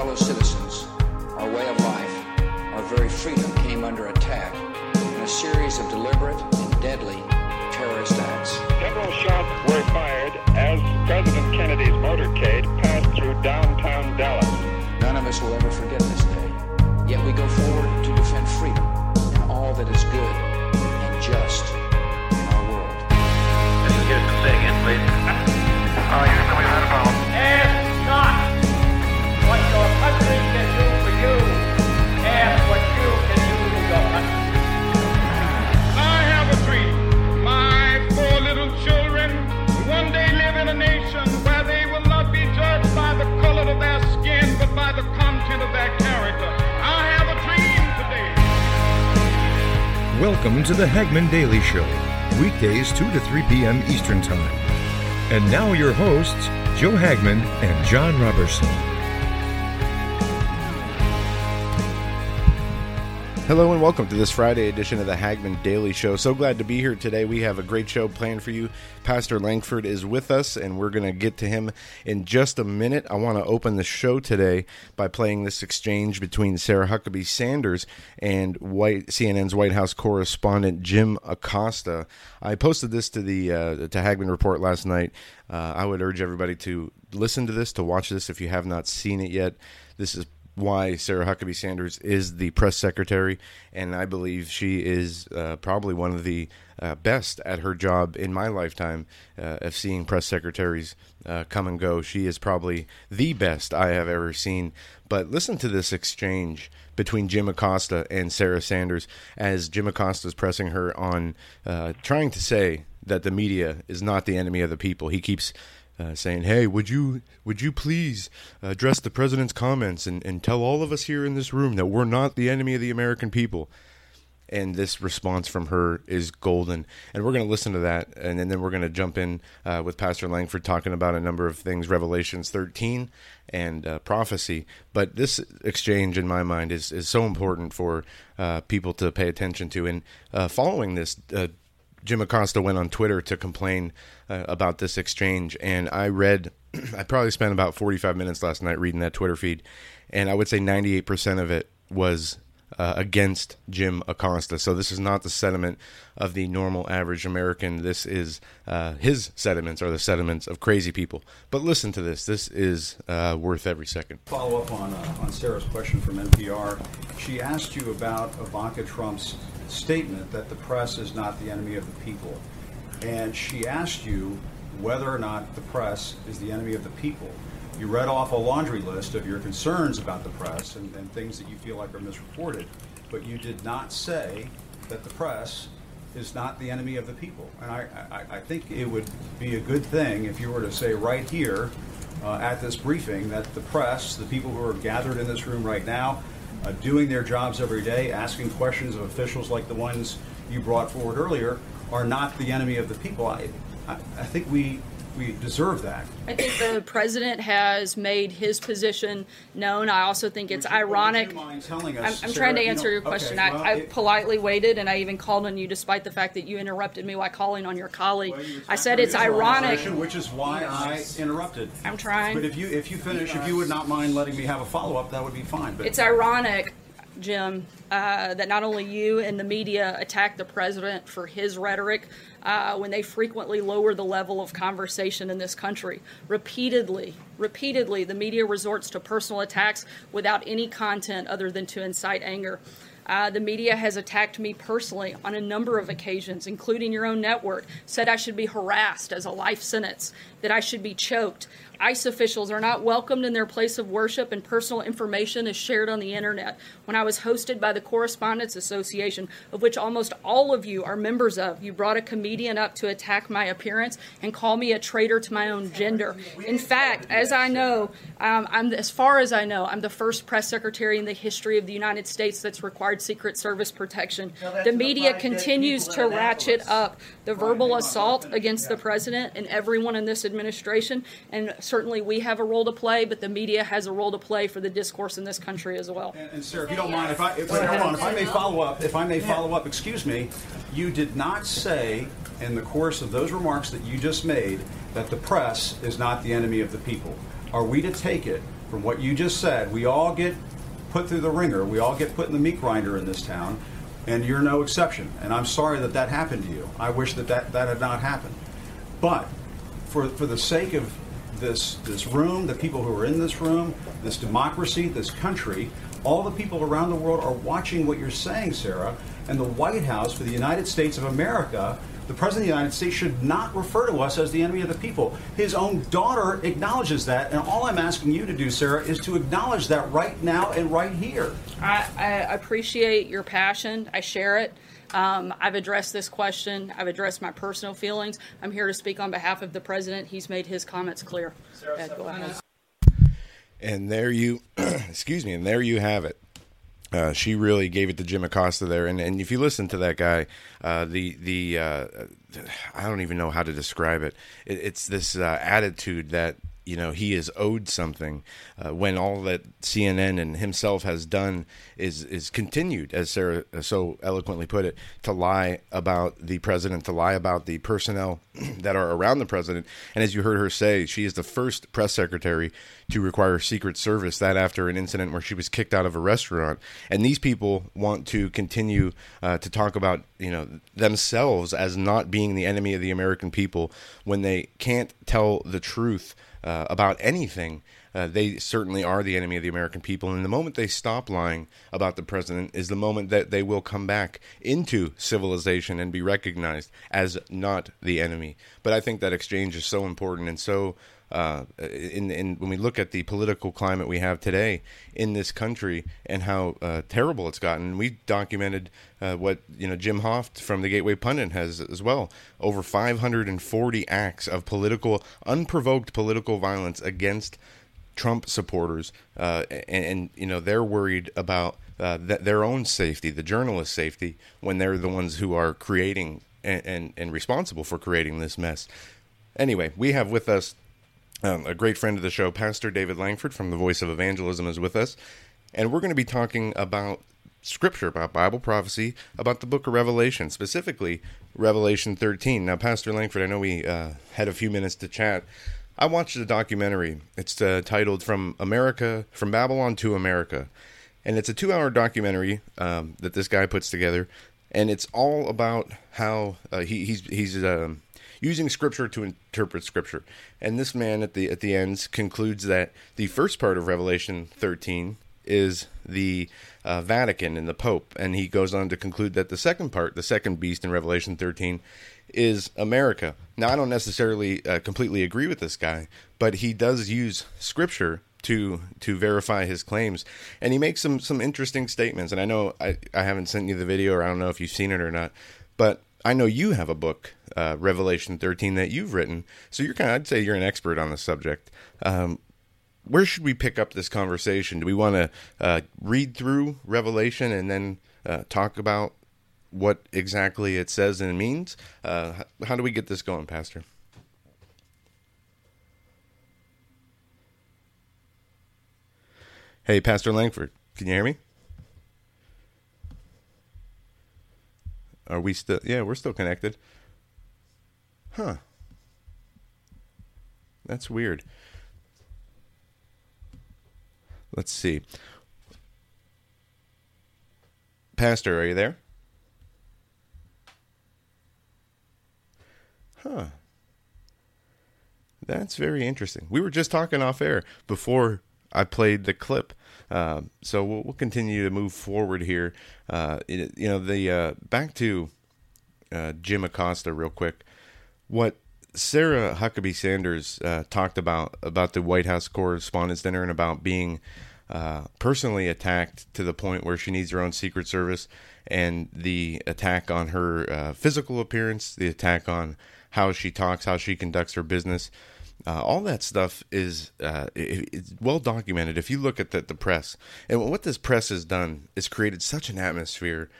fellow citizens, our way of life, our very freedom came under attack in a series of deliberate and deadly terrorist acts. Several shots were fired as President Kennedy's motorcade passed through downtown Dallas. None of us will ever forget this day. Yet we go forward to defend freedom and all that is good and just in our world. Can you hear say again, please? Oh, you're coming out of of their character. I have a dream today. Welcome to the Hagmann Daily Show, weekdays 2 to 3 p.m. Eastern Time. And now your hosts, Joe Hagmann and John Robertson. Hello and welcome to this Friday edition of the Hagmann Daily Show. So glad to be here today. We have a great show planned for you. Pastor Lankford is with us, and we're going to get to him in just a minute. I want to open the show today by playing this exchange between Sarah Huckabee Sanders and White, CNN's White House correspondent Jim Acosta. I posted this to the uh, to Hagmann Report last night. Uh, I would urge everybody to listen to this, to watch this if you have not seen it yet. This is why Sarah Huckabee Sanders is the press secretary, and I believe she is uh, probably one of the uh, best at her job in my lifetime uh, of seeing press secretaries uh, come and go. She is probably the best I have ever seen. But listen to this exchange between Jim Acosta and Sarah Sanders as Jim Acosta is pressing her on uh, trying to say that the media is not the enemy of the people. He keeps uh, saying, "Hey, would you would you please address the president's comments and, and tell all of us here in this room that we're not the enemy of the American people?" And this response from her is golden, and we're going to listen to that, and, then we're going to jump in uh, with Pastor Lankford talking about a number of things, Revelations 13 and uh, prophecy. But this exchange, in my mind, is is so important for uh, people to pay attention to. And uh, following this, Jim Acosta went on Twitter to complain uh, about this exchange, and I read. I probably spent about forty-five minutes last night reading that Twitter feed, and I would say ninety-eight percent of it was uh, against Jim Acosta. So this is not the sentiment of the normal average American. This is uh, his sentiments are the sentiments of crazy people. But listen to this. This is uh, worth every second. Follow up on uh, on Sarah's question from NPR. She asked you about Ivanka Trump's statement that the press is not the enemy of the people, and she asked you whether or not the press is the enemy of the people. You read off a laundry list of your concerns about the press and, and things that you feel like are misreported, but you did not say that the press is not the enemy of the people. And I, I, I think it would be a good thing if you were to say right here uh, at this briefing that the press, the people who are gathered in this room right now, uh, doing their jobs every day, asking questions of officials like the ones you brought forward earlier, are not the enemy of the people. I, I, I think we we deserve that. I think the president has made his position known. I also think it's Would you- ironic. Telling I'm, I'm Sarah, trying to you answer know- your question. okay, I, well, I it- politely waited, and I even called on you, despite the fact that you interrupted me while calling on your colleague. Well, I said it's ironic. which is why I interrupted. I'm trying. But if you if you finish, if you would not mind letting me have a follow up, that would be fine. But It's ironic, Jim, uh, that not only you and the media attack the president for his rhetoric uh, when they frequently lower the level of conversation in this country. Repeatedly, repeatedly, the media resorts to personal attacks without any content other than to incite anger. Uh, the media has attacked me personally on a number of occasions, including your own network, said I should be harassed as a life sentence, that I should be choked. ICE officials are not welcomed in their place of worship, and personal information is shared on the internet. When I was hosted by the Correspondents Association, of which almost all of you are members of, you brought a comedian up to attack my appearance and call me a traitor to my own gender. In fact, as I know, um, I'm as far as I know, I'm the first press secretary in the history of the United States that's required Secret Service protection. The media continues to ratchet up the verbal assault against the president and everyone in this administration, and certainly we have a role to play, but the media has a role to play for the discourse in this country as well. And, and Sarah, if you don't mind, if I if, hold on, if I may follow up, if I may follow up, excuse me, you did not say in the course of those remarks that you just made that the press is not the enemy of the people. Are we to take it from what you just said, we all get put through the ringer. We all get put in the meat grinder in this town, and you're no exception. And I'm sorry that that happened to you. I wish that that, that had not happened. But for, for the sake of this, this room, the people who are in this room, this democracy, this country, all the people around the world are watching what you're saying, Sarah, and the White House for the United States of America the President of the United States should not refer to us as the enemy of the people. His own daughter acknowledges that, and all I'm asking you to do, Sarah, is to acknowledge that right now and right here. I, I appreciate your passion. I share it. Um, I've addressed this question. I've addressed my personal feelings. I'm here to speak on behalf of the president. He's made his comments clear. Ed, go ahead. And there you, excuse me, and there you have it. Uh, she really gave it to Jim Acosta there, and, and if you listen to that guy, uh, the the uh, I don't even know how to describe it. it it's this uh, attitude that you know he is owed something uh, when all that CNN and himself has done is is continued, as Sarah so eloquently put it, to lie about the president, to lie about the personnel that are around the president. And as you heard her say, she is the first press secretary to require Secret Service. That after an incident where she was kicked out of a restaurant, and these people want to continue uh, to talk about you know themselves as not being the enemy of the American people when they can't tell the truth uh, about anything, uh, they certainly are the enemy of the American people. And the moment they stop lying about the president is the moment that they will come back into civilization and be recognized as not the enemy. But I think that exchange is so important and so uh, in, in, when we look at the political climate we have today in this country and how uh, terrible it's gotten, we documented uh, what you know Jim Hoft from the Gateway Pundit has as well. Over 540 acts of political, unprovoked political violence against Trump supporters, uh, and, and, you know they're worried about uh, th- their own safety, the journalist safety, when they're the ones who are creating and, and, and responsible for creating this mess. Anyway, we have with us um, a great friend of the show, Pastor David Lankford from the Voice of Evangelism, is with us. And we're going to be talking about scripture, about Bible prophecy, about the book of Revelation, specifically Revelation 13. Now, Pastor Lankford, I know we uh, had a few minutes to chat. I watched a documentary. It's uh, titled From America, From Babylon to America. And it's a two hour documentary um, that this guy puts together. And it's all about how uh, he, he's, he's, um, using scripture to interpret scripture. And this man at the at the ends concludes that the first part of Revelation 13 is the uh, Vatican and the Pope, and he goes on to conclude that the second part, the second beast in Revelation 13, is America. Now, I don't necessarily uh, completely agree with this guy, but he does use scripture to to verify his claims, and he makes some some interesting statements. And I know I I haven't sent you the video, or I don't know if you've seen it or not, but I know you have a book, uh, Revelation 13, that you've written. So you're kind of, I'd say you're an expert on the subject. Um, where should we pick up this conversation? Do we want to uh, read through Revelation and then uh, talk about what exactly it says and means? Uh, how do we get this going, Pastor? Hey, Pastor Lankford, can you hear me? Are we still? Yeah, we're still connected. Huh. That's weird. Let's see. Pastor, are you there? Huh. That's very interesting. We were just talking off air before I played the clip. Uh, so we'll, we'll, continue to move forward here. Uh, you know, the uh, back to uh, Jim Acosta real quick. What Sarah Huckabee Sanders uh, talked about about the White House Correspondents' Dinner and about being uh, personally attacked to the point where she needs her own Secret Service, and the attack on her physical appearance, the attack on how she talks, how she conducts her business. Uh, all that stuff is uh, it's well documented. If you look at the, the press and what this press has done is created such an atmosphere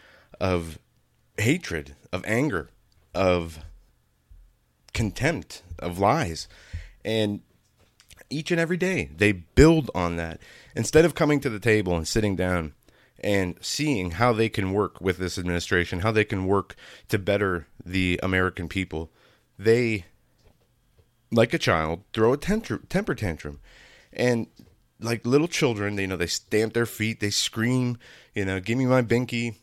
of hatred, of anger, of contempt, of lies, and each and every day they build on that instead of coming to the table and sitting down and seeing how they can work with this administration, how they can work to better the American people. They like a child, throw a temper tantrum. And like little children. You know, they stamp their feet, they scream, you know, give me my binky,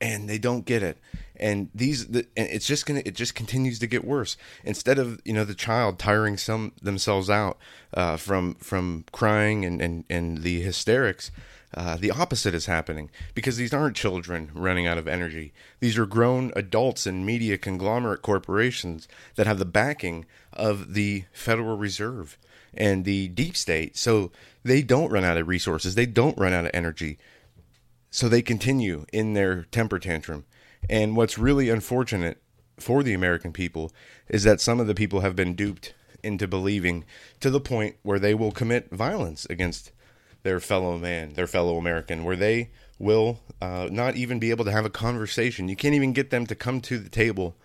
and they don't get it. And these, the, and it's just gonna, it just continues to get worse. Instead of you know the child tiring some themselves out uh, from from crying and and and the hysterics. Uh, the opposite is happening because these aren't children running out of energy. These are grown adults and media conglomerate corporations that have the backing of the Federal Reserve and the deep state. So they don't run out of resources, they don't run out of energy. So they continue in their temper tantrum. And what's really unfortunate for the American people is that some of the people have been duped into believing to the point where they will commit violence against their fellow man, their fellow American, where they will uh, not even be able to have a conversation. You can't even get them to come to the table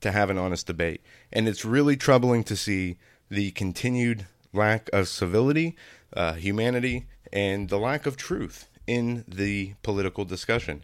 to have an honest debate. And it's really troubling to see the continued lack of civility, uh, humanity, and the lack of truth in the political discussion.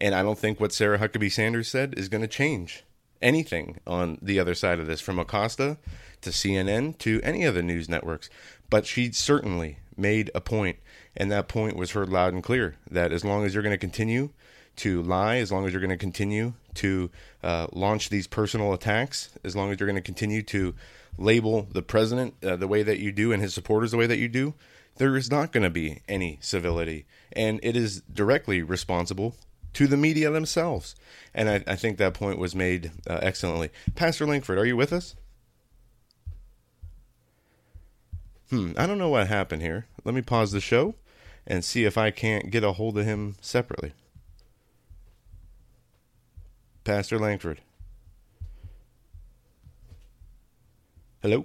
And I don't think what Sarah Huckabee Sanders said is going to change anything on the other side of this, from Acosta to CNN to any of the news networks. But she certainly made a point, and that point was heard loud and clear that as long as you're going to continue to lie, as long as you're going to continue to uh, launch these personal attacks, as long as you're going to continue to label the president uh, the way that you do and his supporters the way that you do, there is not going to be any civility. And it is directly responsible to the media themselves. And I, I think that point was made uh, excellently. Pastor Lankford, are you with us? Hmm, I don't know what happened here. Let me pause the show and see if I can't get a hold of him separately. Pastor Lankford. Hello?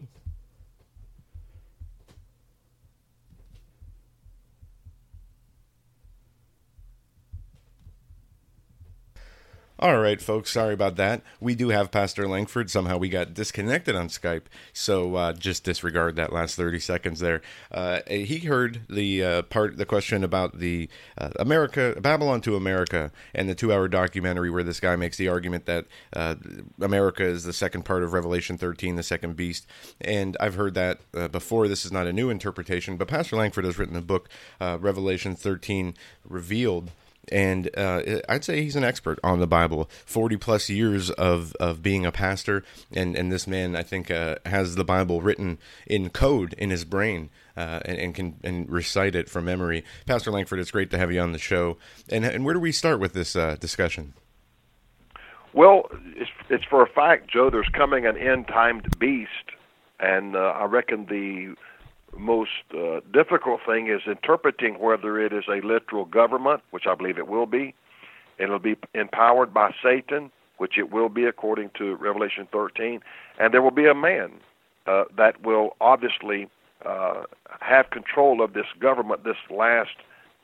All right, folks. Sorry about that. We do have Pastor Lankford. Somehow we got disconnected on Skype, so uh, just disregard that last thirty seconds there. Uh, he heard the uh, part, the question about the uh, America, Babylon to America, and the two-hour documentary where this guy makes the argument that uh, America is the second part of Revelation thirteen, the second beast. And I've heard that uh, before. This is not a new interpretation, but Pastor Lankford has written a book, Revelation thirteen Revealed and uh, I'd say he's an expert on the Bible. Forty plus years of, of being a pastor, and, and this man I think uh, has the Bible written in code in his brain, uh, and, and, can and recite it from memory. Pastor Lankford, it's great to have you on the show. And and where do we start with this uh, discussion? Well, it's, it's for a fact, Joe. There's coming an end-timed beast, and uh, I reckon the most uh, difficult thing is interpreting whether it is a literal government, which I believe it will be, and it'll be empowered by Satan, which it will be according to Revelation 13, and there will be a man uh, that will obviously uh, have control of this government, this last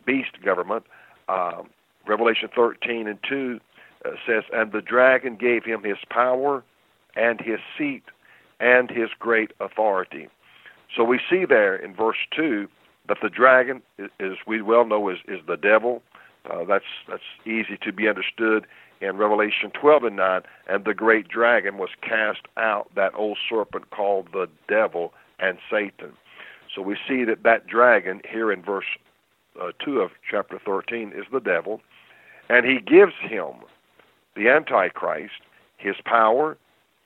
beast government. Um, Revelation 13 and 2 uh, says, And the dragon gave him his power and his seat and his great authority. So we see there in verse two that the dragon, as we well know, is is the devil. Uh, that's that's easy to be understood in Revelation 12 and 9. And the great dragon was cast out, that old serpent called the devil and Satan. So we see that that dragon here in verse uh, 2 of chapter 13 is the devil, and he gives him, the Antichrist, his power.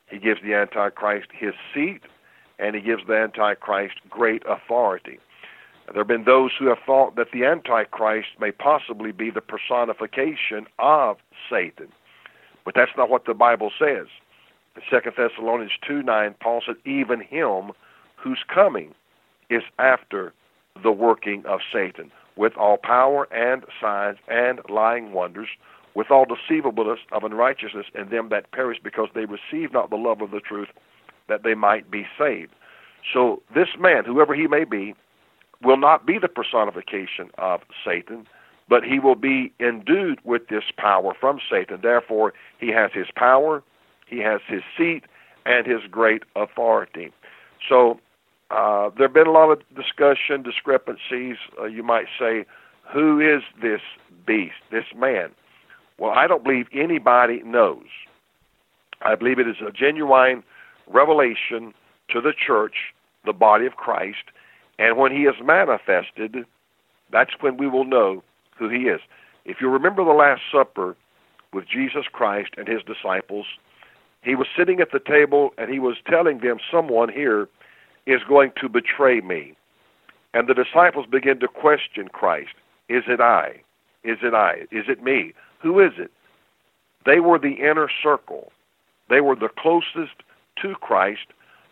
He gives the Antichrist his seat and he gives the Antichrist great authority. There have been those who have thought that the Antichrist may possibly be the personification of Satan, but that's not what the Bible says. In 2 Thessalonians 2 9, Paul said, Even him whose coming is after the working of Satan, with all power and signs and lying wonders, with all deceivableness of unrighteousness in them that perish, because they receive not the love of the truth that they might be saved. So this man, whoever he may be, will not be the personification of Satan, but he will be endued with this power from Satan. Therefore, he has his power, he has his seat, and his great authority. So uh, there have been a lot of discussion, discrepancies. Uh, you might say, who is this beast, this man? Well, I don't believe anybody knows. I believe it is a genuine revelation to the church, the body of Christ, And when he is manifested, that's when we will know who he is. If you remember the Last Supper with Jesus Christ and his disciples, he was sitting at the table and he was telling them, Someone here is going to betray me. And the disciples began to question Christ Is it I? Is it I? Is it me? Who is it? They were the inner circle. They were the closest to Christ,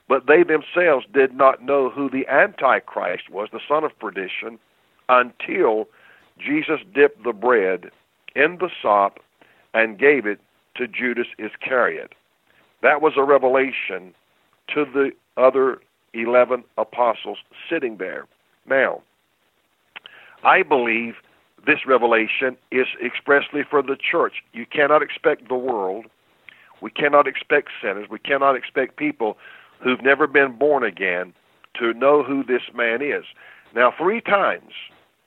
but they themselves did not know who the Antichrist was, the son of perdition, until Jesus dipped the bread in the sop and gave it to Judas Iscariot. That was a revelation to the other 11 apostles sitting there. Now, I believe this revelation is expressly for the church. You cannot expect the world, we cannot expect sinners, we cannot expect people who've never been born again to know who this man is. Now, three times,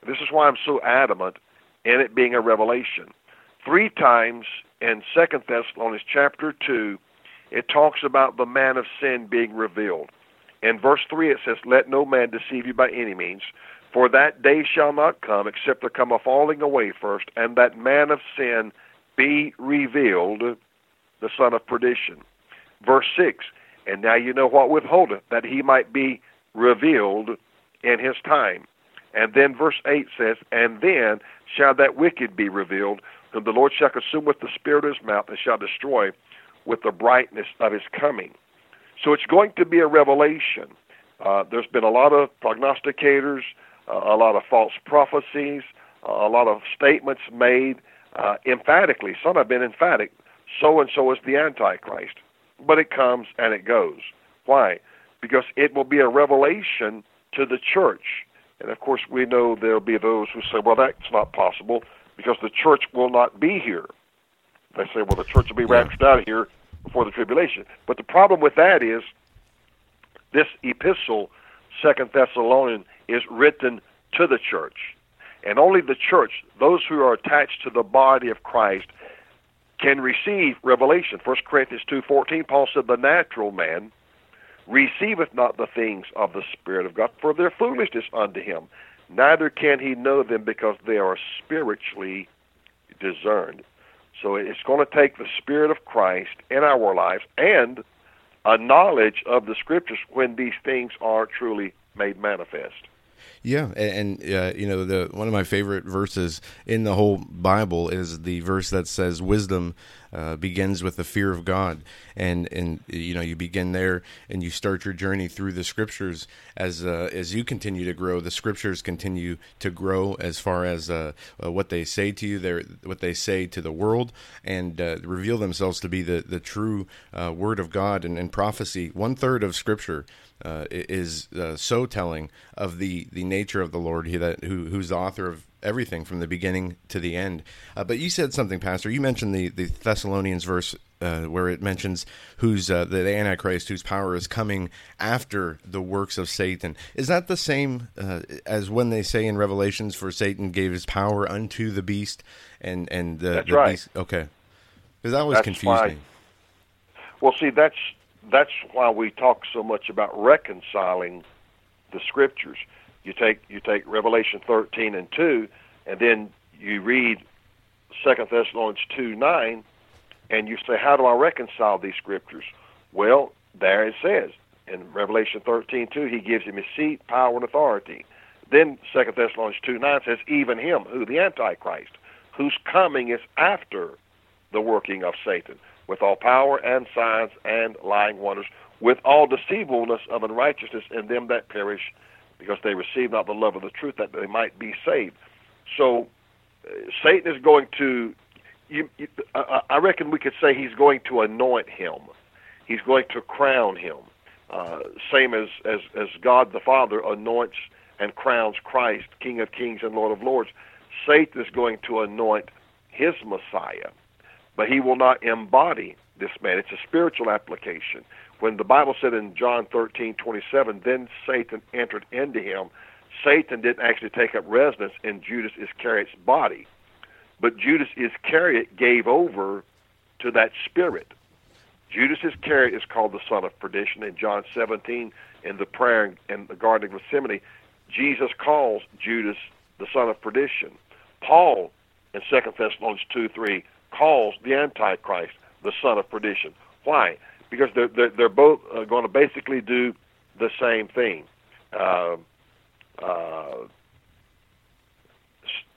this is why I'm so adamant in it being a revelation. Three times in Second Thessalonians chapter 2, it talks about the man of sin being revealed. In verse 3, it says, Let no man deceive you by any means, for that day shall not come except there come a falling away first, and that man of sin be revealed, the son of perdition. Verse 6, And now you know what withholdeth, that he might be revealed in his time. And then verse 8 says, And then shall that wicked be revealed, whom the Lord shall consume with the spirit of his mouth, and shall destroy with the brightness of his coming. So it's going to be a revelation. Uh, there's been a lot of prognosticators, uh, a lot of false prophecies, uh, a lot of statements made uh, emphatically. Some have been emphatic. So and so is the Antichrist. But it comes and it goes. Why? Because it will be a revelation to the church. And of course, we know there'll be those who say, well, that's not possible because the church will not be here. They say, well, the church will be raptured out of here before the tribulation. But the problem with that is this epistle, Second Thessalonians, is written to the church. And only the church, those who are attached to the body of Christ, can receive revelation. First Corinthians two fourteen, Paul said, The natural man receiveth not the things of the Spirit of God, for their foolishness unto him. Neither can he know them because they are spiritually discerned. So it's going to take the Spirit of Christ in our lives and a knowledge of the Scriptures when these things are truly made manifest. Yeah, and, uh, you know the one of my favorite verses in the whole Bible is the verse that says wisdom uh, begins with the fear of God, and and you know you begin there and you start your journey through the scriptures as uh, as you continue to grow. The scriptures continue to grow as far as uh, uh, what they say to you, their what they say to the world, and uh, reveal themselves to be the the true word of God and, and prophecy. One third of scripture uh, is uh, so telling of the, the nature of the Lord, he, that, who, who's the author of everything from the beginning to the end. Uh, but you said something, Pastor. You mentioned the, the Thessalonians verse uh, where it mentions who's uh, the Antichrist, whose power is coming after the works of Satan. Is that the same uh, as when they say in Revelations, for Satan gave his power unto the beast? And, and the, that's the right. beast? Okay. Because that always That's confused why- me. Well, see, that's that's why we talk so much about reconciling the scriptures. You take you take Revelation thirteen and two, and then you read Second Thessalonians two nine, and you say, how do I reconcile these scriptures? Well, there it says in Revelation thirteen two, he gives him his seat, power, and authority. Then Second Thessalonians two nine says, even him, who the Antichrist, whose coming is after the working of Satan, with all power and signs and lying wonders, with all deceivableness of unrighteousness in them that perish, because they receive not the love of the truth, that they might be saved. So, uh, Satan is going to. You, you, I, I reckon we could say he's going to anoint him. He's going to crown him, uh, same as, as as God the Father anoints and crowns Christ, King of Kings and Lord of Lords. Satan is going to anoint his Messiah but he will not embody this man. It's a spiritual application. When the Bible said in John thirteen twenty seven, then Satan entered into him, Satan didn't actually take up residence in Judas Iscariot's body, but Judas Iscariot gave over to that spirit. Judas Iscariot is called the son of perdition in John 17 in the prayer in the Garden of Gethsemane. Jesus calls Judas the son of perdition. Paul in 2 Thessalonians 2 3 calls the Antichrist the son of perdition. Why? Because they're, they're, they're both uh, going to basically do the same thing. Uh, uh,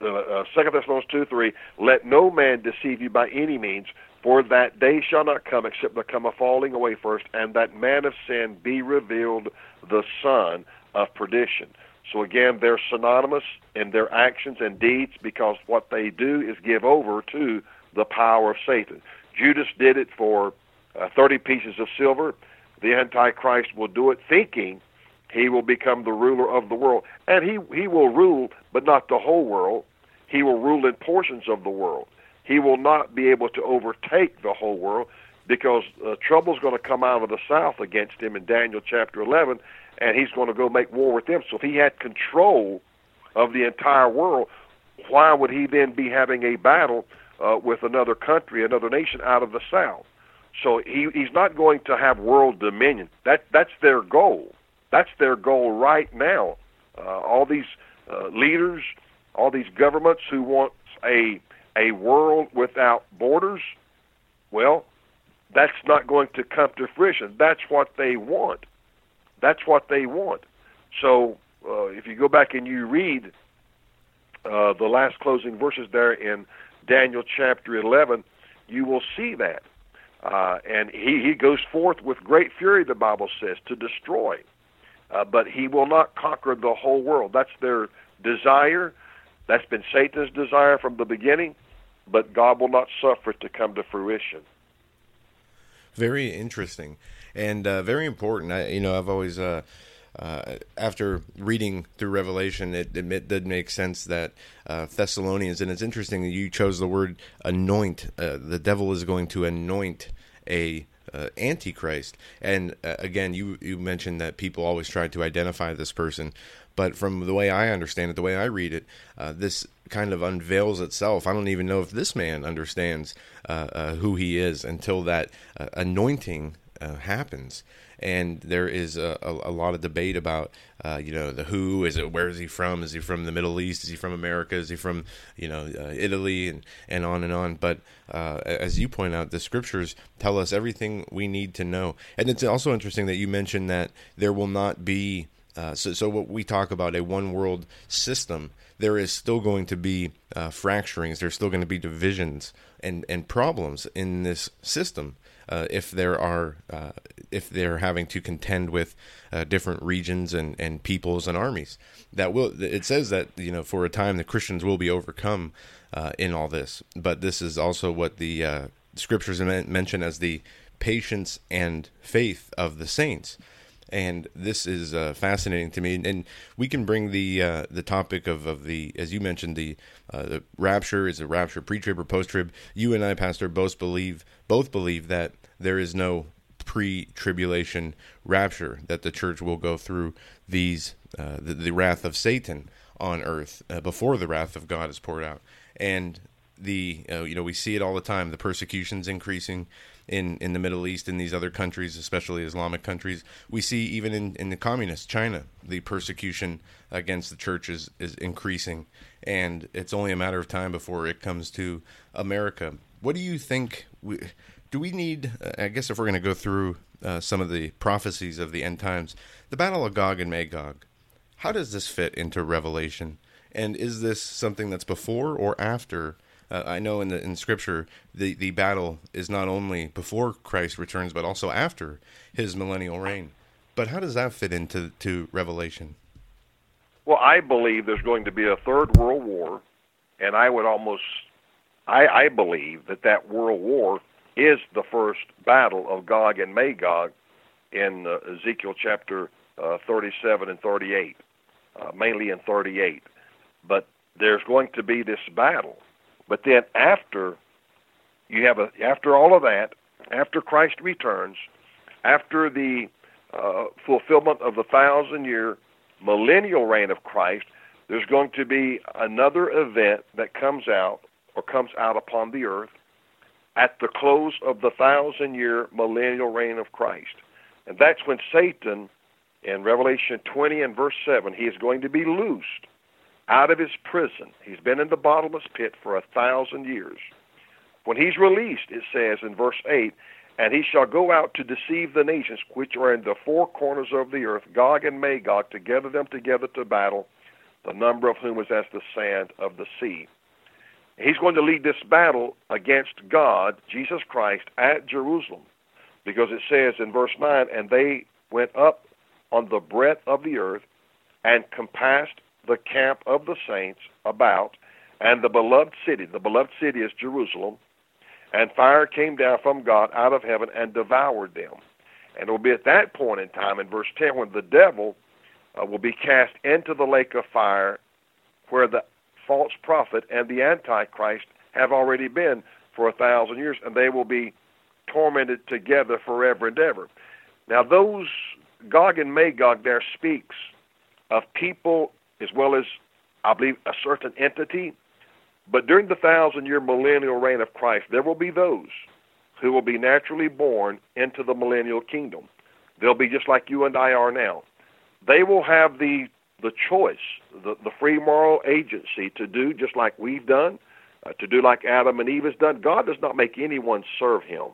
uh, 2 Thessalonians 2 3, let no man deceive you by any means, for that day shall not come except there come a falling away first, and that man of sin be revealed, the son of perdition. So again, they're synonymous in their actions and deeds because what they do is give over to the power of Satan. Judas did it for uh, 30 pieces of silver. The Antichrist will do it thinking he will become the ruler of the world. And he, he will rule, but not the whole world. He will rule in portions of the world. He will not be able to overtake the whole world because uh, is going to come out of the south against him in Daniel chapter 11, and he's going to go make war with them. So if he had control of the entire world, why would he then be having a battle uh, with another country, another nation out of the south? So he, he's not going to have world dominion. That that's their goal. That's their goal right now. Uh, all these uh, leaders, all these governments who want a a world without borders, well, that's not going to come to fruition. That's what they want. That's what they want. So uh, if you go back and you read uh, the last closing verses there in Daniel chapter 11, you will see that. Uh, and he, he goes forth with great fury, the Bible says, to destroy. Uh, but he will not conquer the whole world. That's their desire. That's been Satan's desire from the beginning, but God will not suffer it to come to fruition. Very interesting and uh, very important. I, you know, I've always. Uh, after reading through Revelation, it, it did make sense that uh, Thessalonians, and it's interesting that you chose the word anoint. Uh, the devil is going to anoint a uh, antichrist. And uh, again, you you mentioned that people always try to identify this person, but from the way I understand it, the way I read it, uh, this kind of unveils itself. I don't even know if this man understands who he is until that anointing happens and there is a, a, a lot of debate about uh, you know the who is it where is he from? Is he from the Middle East? Is he from America? Is he from you know uh, Italy? And and on and on. But uh, as you point out the scriptures tell us everything we need to know. And it's also interesting that you mentioned that there will not be uh, so, so what we talk about a one world system there is still going to be uh, fracturings. There's still going to be divisions and and problems in this system uh, if there are uh, if they're having to contend with uh, different regions and, and peoples and armies. That will it says that you know for a time the Christians will be overcome uh, in all this, but this is also what the uh, scriptures mention as the patience and faith of the saints and this is uh, fascinating to me. And we can bring the uh, the topic of, of the as you mentioned the uh, the rapture is a rapture pre-trib or post-trib. You and I, Pastor, both believe both believe that there is no pre-tribulation rapture that the church will go through these uh, the, the, wrath of Satan on earth uh, before the wrath of God is poured out and the uh, you know we see it all the time the persecutions increasing in, in the Middle East in these other countries, especially Islamic countries. We see even in, in the communist China, the persecution against the church is, is increasing, and it's only a matter of time before it comes to America. What do you think? We, do we need? I guess if we're going to go through uh, some of the prophecies of the end times, the Battle of Gog and Magog, how does this fit into Revelation? And is this something that's before or after uh, I know in the in Scripture the the battle is not only before Christ returns but also after his millennial reign. But how does that fit into to Revelation? Well, I believe there's going to be a third world war, and I would almost I, I believe that that world war is the first battle of Gog and Magog in uh, Ezekiel chapter uh, 37 and 38, uh, mainly in 38. But there's going to be this battle but then after you have a after all of that, after Christ returns, after the uh, fulfillment of the thousand year millennial reign of Christ, there's going to be another event that comes out or comes out upon the earth at the close of the thousand year millennial reign of Christ. And that's when Satan in Revelation 20 and verse 7, he is going to be loosed out of his prison. He's been in the bottomless pit for a thousand years. When he's released, it says in verse 8, and he shall go out to deceive the nations which are in the four corners of the earth, Gog and Magog, to gather them together to battle, the number of whom is as the sand of the sea. He's going to lead this battle against God, Jesus Christ, at Jerusalem, because it says in verse 9, and they went up on the breadth of the earth and compassed the camp of the saints about, and the beloved city, the beloved city is Jerusalem, and fire came down from God out of heaven and devoured them. And it will be at that point in time, in verse 10, when the devil uh, will be cast into the lake of fire, where the false prophet and the Antichrist have already been for a thousand years, and they will be tormented together forever and ever. Now, those Gog and Magog there speaks of people as well as, I believe, a certain entity. But during the thousand year millennial reign of Christ, there will be those who will be naturally born into the millennial kingdom. They'll be just like you and I are now. They will have the the choice, the, the free moral agency to do just like we've done, uh, to do like Adam and Eve has done. God does not make anyone serve him.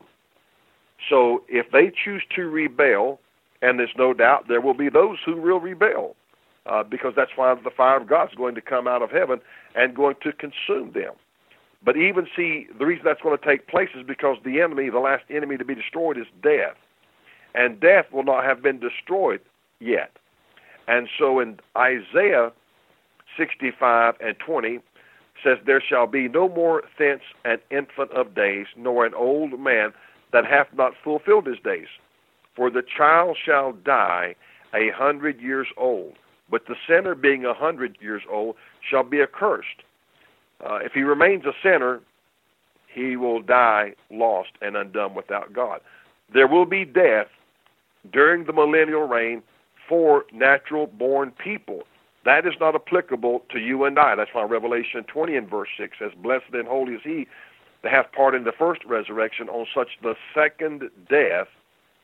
So if they choose to rebel, and there's no doubt there will be those who will rebel, uh, because that's why the fire of God is going to come out of heaven and going to consume them. But even see, the reason that's going to take place is because the enemy, the last enemy to be destroyed, is death. And death will not have been destroyed yet. And so in Isaiah 65 and 20 says, There shall be no more thence an infant of days, nor an old man that hath not fulfilled his days. For the child shall die a hundred years old, but the sinner being a hundred years old shall be accursed. Uh, if he remains a sinner, he will die lost and undone without God. There will be death during the millennial reign for natural born people. That is not applicable to you and I. That's why Revelation 20 and verse 6 says, Blessed and holy is he that hath part in the first resurrection, on such the second death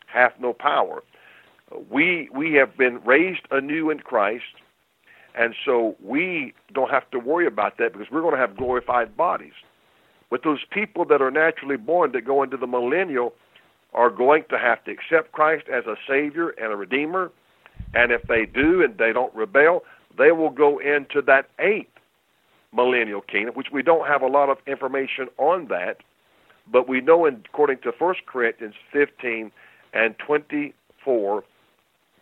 hath no power. We we have been raised anew in Christ, and so we don't have to worry about that because we're going to have glorified bodies. But those people that are naturally born that go into the millennial are going to have to accept Christ as a Savior and a Redeemer and if they do and they don't rebel, they will go into that eighth millennial kingdom, which we don't have a lot of information on that. But we know, in, according to 1 Corinthians 15 and 24,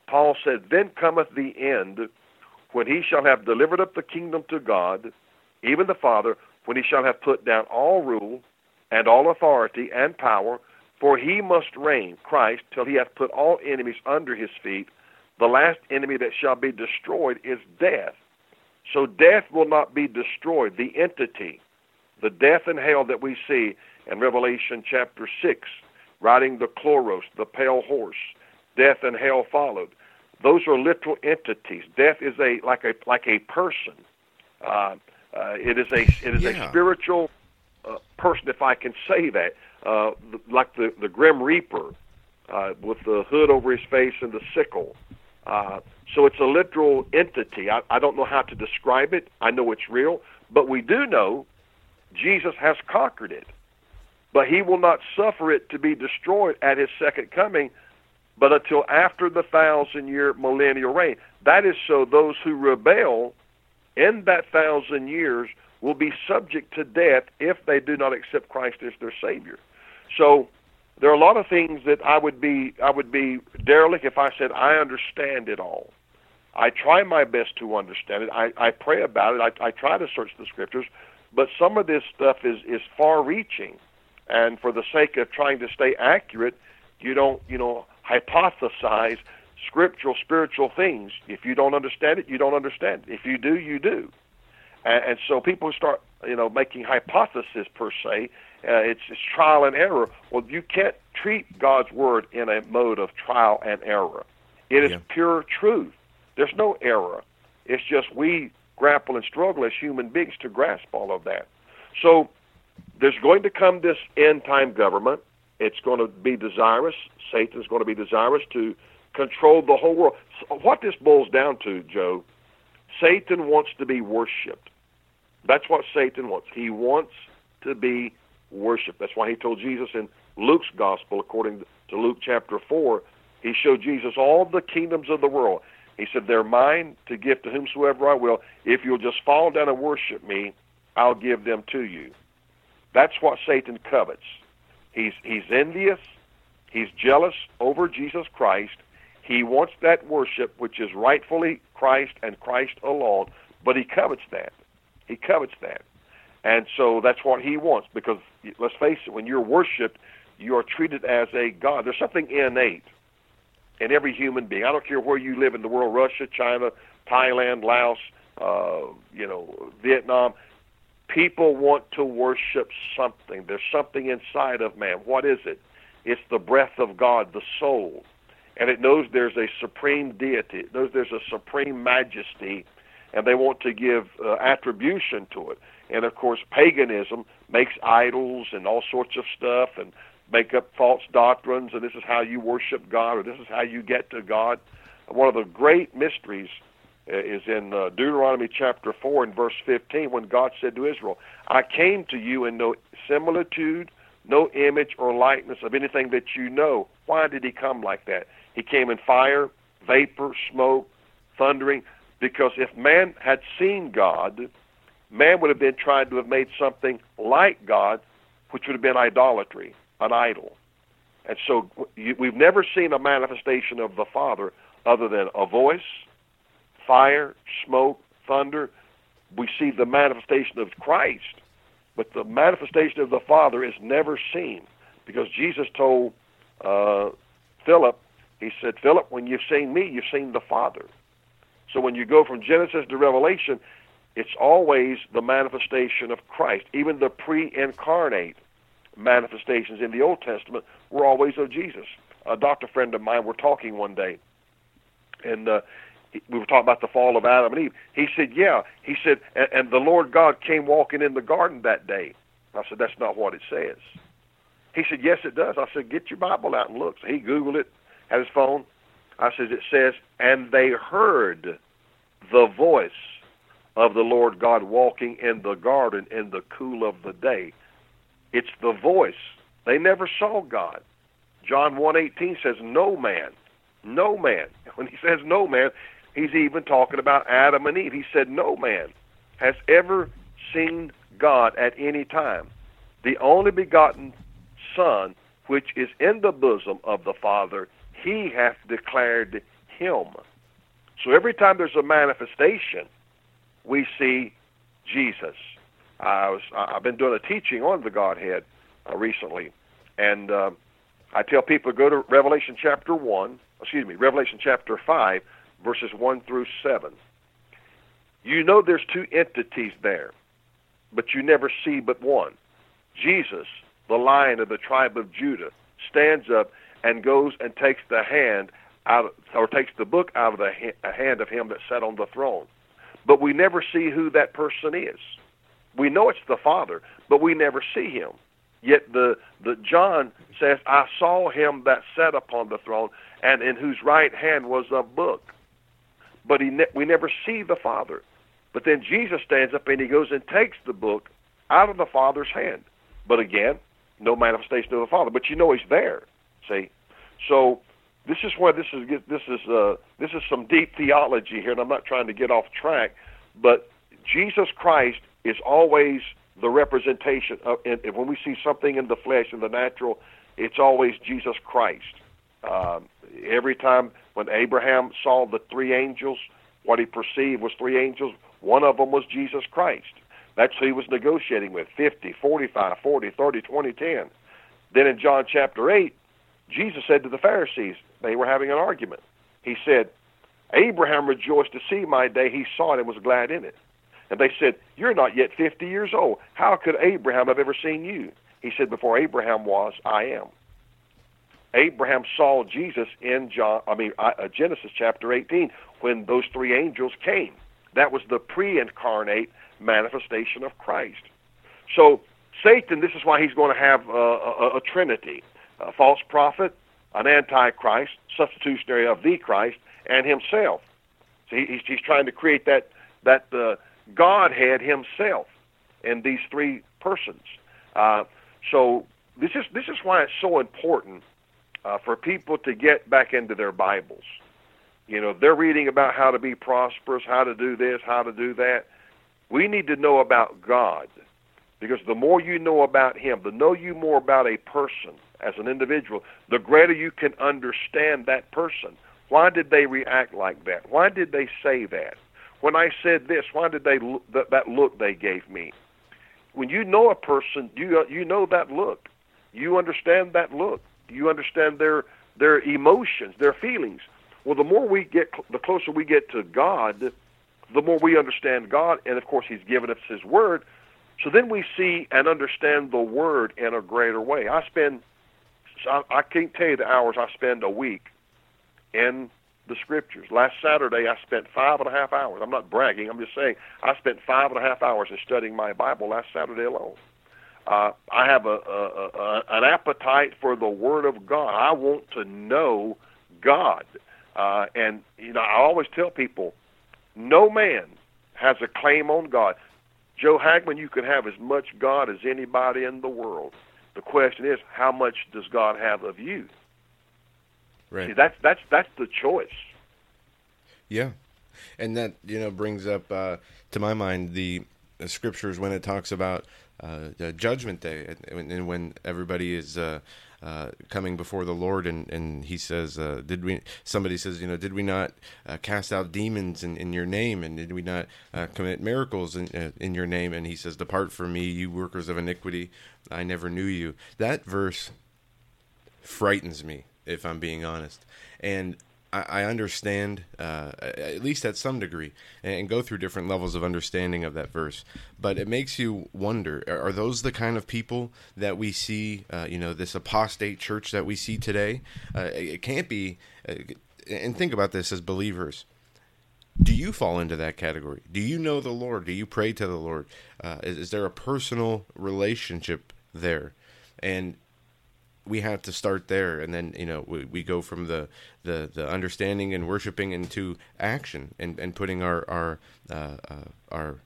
Paul said, Then cometh the end, when he shall have delivered up the kingdom to God, even the Father, when he shall have put down all rule and all authority and power, for he must reign, Christ, till he hath put all enemies under his feet. The last enemy that shall be destroyed is death. So death will not be destroyed. The entity, the death and hell that we see in Revelation chapter 6, riding the chloros, the pale horse, death and hell followed. Those are literal entities. Death is a like a like a person. Uh, uh, it is a it is Yeah. a spiritual uh, person, if I can say that, uh, like the the grim reaper uh, with the hood over his face and the sickle. Uh, so it's a literal entity. I, I don't know how to describe it. I know it's real, but we do know Jesus has conquered it. But he will not suffer it to be destroyed at his second coming, but until after the thousand year millennial reign. That is so those who rebel in that thousand years will be subject to death if they do not accept Christ as their Savior. So there are a lot of things that I would be I would be derelict if I said I understand it all. I try my best to understand it. I, I pray about it. I, I try to search the scriptures, but some of this stuff is is far reaching, and for the sake of trying to stay accurate, you don't you know hypothesize scriptural spiritual things. If you don't understand it, you don't understand it. If you do, you do. And, and so people start you know making hypotheses per se. Uh, it's, it's trial and error. Well, you can't treat God's word in a mode of trial and error. It is Yeah. pure truth. There's no error. It's just we grapple and struggle as human beings to grasp all of that. So there's going to come this end time government. It's going to be desirous. Satan's going to be desirous to control the whole world. So what this boils down to, Joe, Satan wants to be worshipped. That's what Satan wants. He wants to be worshiped. That's why he told Jesus in Luke's gospel, according to Luke chapter 4, he showed Jesus all the kingdoms of the world. He said, They're mine to give to whomsoever I will. If you'll just fall down and worship me, I'll give them to you. That's what Satan covets. He's, he's envious, he's jealous over Jesus Christ. He wants that worship, which is rightfully Christ and Christ alone, but he covets that. He covets that. And so that's what he wants because let's face it, when you're worshiped, you are treated as a God. There's something innate in every human being. I don't care where you live in the world Russia, China, Thailand, Laos, uh, you know, Vietnam. People want to worship something. There's something inside of man. What is it? It's the breath of God, the soul. And it knows there's a supreme deity, it knows there's a supreme majesty, and they want to give uh, attribution to it. And of course, paganism makes idols and all sorts of stuff and make up false doctrines, and this is how you worship God, or this is how you get to God. One of the great mysteries uh, is in uh, Deuteronomy chapter 4 and verse 15 when God said to Israel, I came to you in no similitude, no image or likeness of anything that you know. Why did he come like that? He came in fire, vapor, smoke, thundering, because if man had seen God, man would have been trying to have made something like God, which would have been idolatry, an idol. And so we've never seen a manifestation of the Father other than a voice, fire, smoke, thunder. We see the manifestation of Christ, but the manifestation of the Father is never seen because Jesus told uh, Philip, he said, Philip, when you've seen me, you've seen the Father. So when you go from Genesis to Revelation, it's always the manifestation of Christ. Even the pre incarnate manifestations in the Old Testament were always of Jesus. A doctor friend of mine we were talking one day, and uh, we were talking about the fall of Adam and Eve. He said, "Yeah." He said, and, and the Lord God came walking in the garden that day. I said, "That's not what it says." He said, "Yes, it does." I said, "Get your Bible out and look." So he Googled it, had his phone. I said, "It says, and they heard the voice of the Lord God walking in the garden in the cool of the day." It's the voice. They never saw God. John 1:18 says no man, no man. When he says no man, he's even talking about Adam and Eve. He said no man has ever seen God at any time. The only begotten Son, which is in the bosom of the Father, he hath declared him. So every time there's a manifestation, we see Jesus. I was I've been doing a teaching on the Godhead uh, recently, and uh, I tell people go to Revelation chapter one, excuse me, Revelation chapter five, verses one through seven. You know there's two entities there, but you never see but one. Jesus, the Lion of the tribe of Judah, stands up and goes and takes the hand out, or takes the book out of the hand of him that sat on the throne. But we never see who that person is. We know it's the Father, but we never see him. Yet the, the John says, I saw him that sat upon the throne, and in whose right hand was a book. But he ne- we never see the Father. But then Jesus stands up and he goes and takes the book out of the Father's hand. But again, no manifestation of the Father. But you know he's there. See? So this is where this is this is uh, this is some deep theology here, and I'm not trying to get off track, but Jesus Christ is always the representation of, and when we see something in the flesh in the natural, it's always Jesus Christ. Um, every time when Abraham saw the three angels, what he perceived was three angels. One of them was Jesus Christ. That's who he was negotiating with 50, 45, 40, 30, 20, 10. Then in John chapter 8, Jesus said to the Pharisees, they were having an argument. He said, Abraham rejoiced to see my day. He saw it and was glad in it. And they said, You're not yet 50 years old. How could Abraham have ever seen you? He said, Before Abraham was, I am. Abraham saw Jesus in John, I mean uh, Genesis chapter 18 when those three angels came. That was the pre-incarnate manifestation of Christ. So Satan, this is why he's going to have uh, a, a, trinity: a false prophet, an antichrist, substitutionary of the Christ, and himself. So he's, he's trying to create that that uh, Godhead himself in these three persons. Uh, so this is this is why it's so important uh, for people to get back into their Bibles. You know, they're reading about how to be prosperous, how to do this, how to do that. We need to know about God because the more you know about Him, the know you more about a person as an individual, the greater you can understand that person. Why did they react like that? Why did they say that? When I said this, why did they that, that look they gave me? When you know a person, you you know that look. You understand that look. You understand their their emotions, their feelings. Well, the more we get, the closer we get to God, the more we understand God, and of course, He's given us His Word. So then we see and understand the Word in a greater way. I spend, I, I can't tell you the hours I spend a week in the Scriptures. Last Saturday, I spent five and a half hours. I'm not bragging. I'm just saying I spent five and a half hours in studying my Bible last Saturday alone. Uh, I have a, a, a an appetite for the Word of God. I want to know God, uh, and you know I always tell people, no man has a claim on God. Joe Hagmann, you can have as much God as anybody in the world. The question is, how much does God have of you? Right. See, that's that's that's the choice. Yeah, and that you know brings up uh, to my mind the, scriptures when it talks about uh, Judgment Day and, and, when everybody is. Uh, uh, coming before the Lord, and, and he says, uh, "Did we?" Somebody says, "You know, did we not uh, cast out demons in, in your name, and did we not uh, commit miracles in uh, in your name?" And he says, "Depart from me, you workers of iniquity! I never knew you." That verse frightens me, if I'm being honest, and I, understand, uh, at least at some degree, and go through different levels of understanding of that verse. But it makes you wonder: Are those the kind of people that we see? Uh, you know, this apostate church that we see today. Uh, it can't be. Uh, and think about this as believers. Do you fall into that category? Do you know the Lord? Do you pray to the Lord? Uh, is, is there a personal relationship there? And we have to start there and then you know we, we go from the, the the understanding and worshiping into action and and putting our our uh, uh, our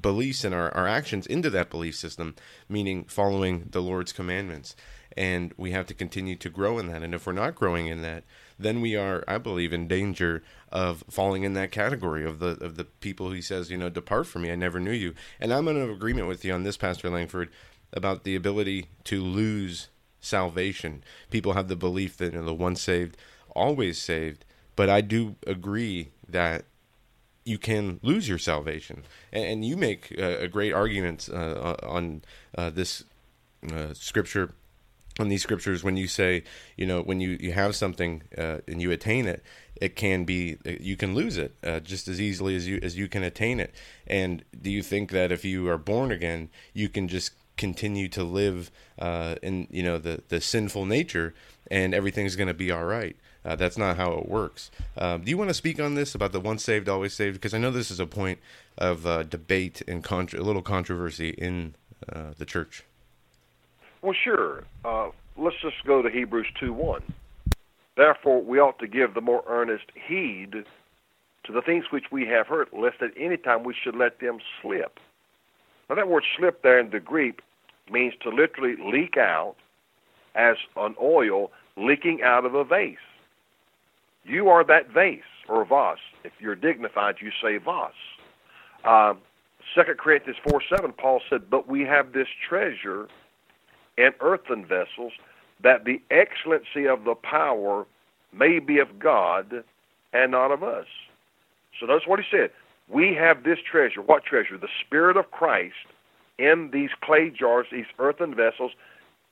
beliefs and our, our actions into that belief system meaning following the lord's commandments. And we have to continue to grow in that. And if we're not growing in that then we are i believe in danger of falling in that category of the of the people who says you know depart from me i never knew you. And i'm in agreement with you on this pastor Lankford about the ability to lose salvation. People have the belief that you know, the once saved, always saved. But I do agree that you can lose your salvation, and, you make a, a great argument uh, on uh, this uh, scripture. On these scriptures, when you say, you know, when you, you have something uh, and you attain it, it can be you can lose it uh, just as easily as you as you can attain it. And do you think that if you are born again, you can just continue to live uh, in you know the the sinful nature, and everything's going to be all right. Uh, that's not how it works. Um, do you want to speak on this about the once saved, always saved? Because I know this is a point of uh, debate and contra- a little controversy in uh, the church. Well, sure. Uh, let's just go to Hebrews 2 1. Therefore, we ought to give the more earnest heed to the things which we have heard, lest at any time we should let them slip. Now, that word slip there in the Greek means to literally leak out as an oil leaking out of a vase. You are that vase or vase. If you're dignified, you say vase. Um, 2 Corinthians 4 7, Paul said, But we have this treasure in earthen vessels, that the excellency of the power may be of God and not of us. So notice what he said. We have this treasure. What treasure? The Spirit of Christ in these clay jars, these earthen vessels,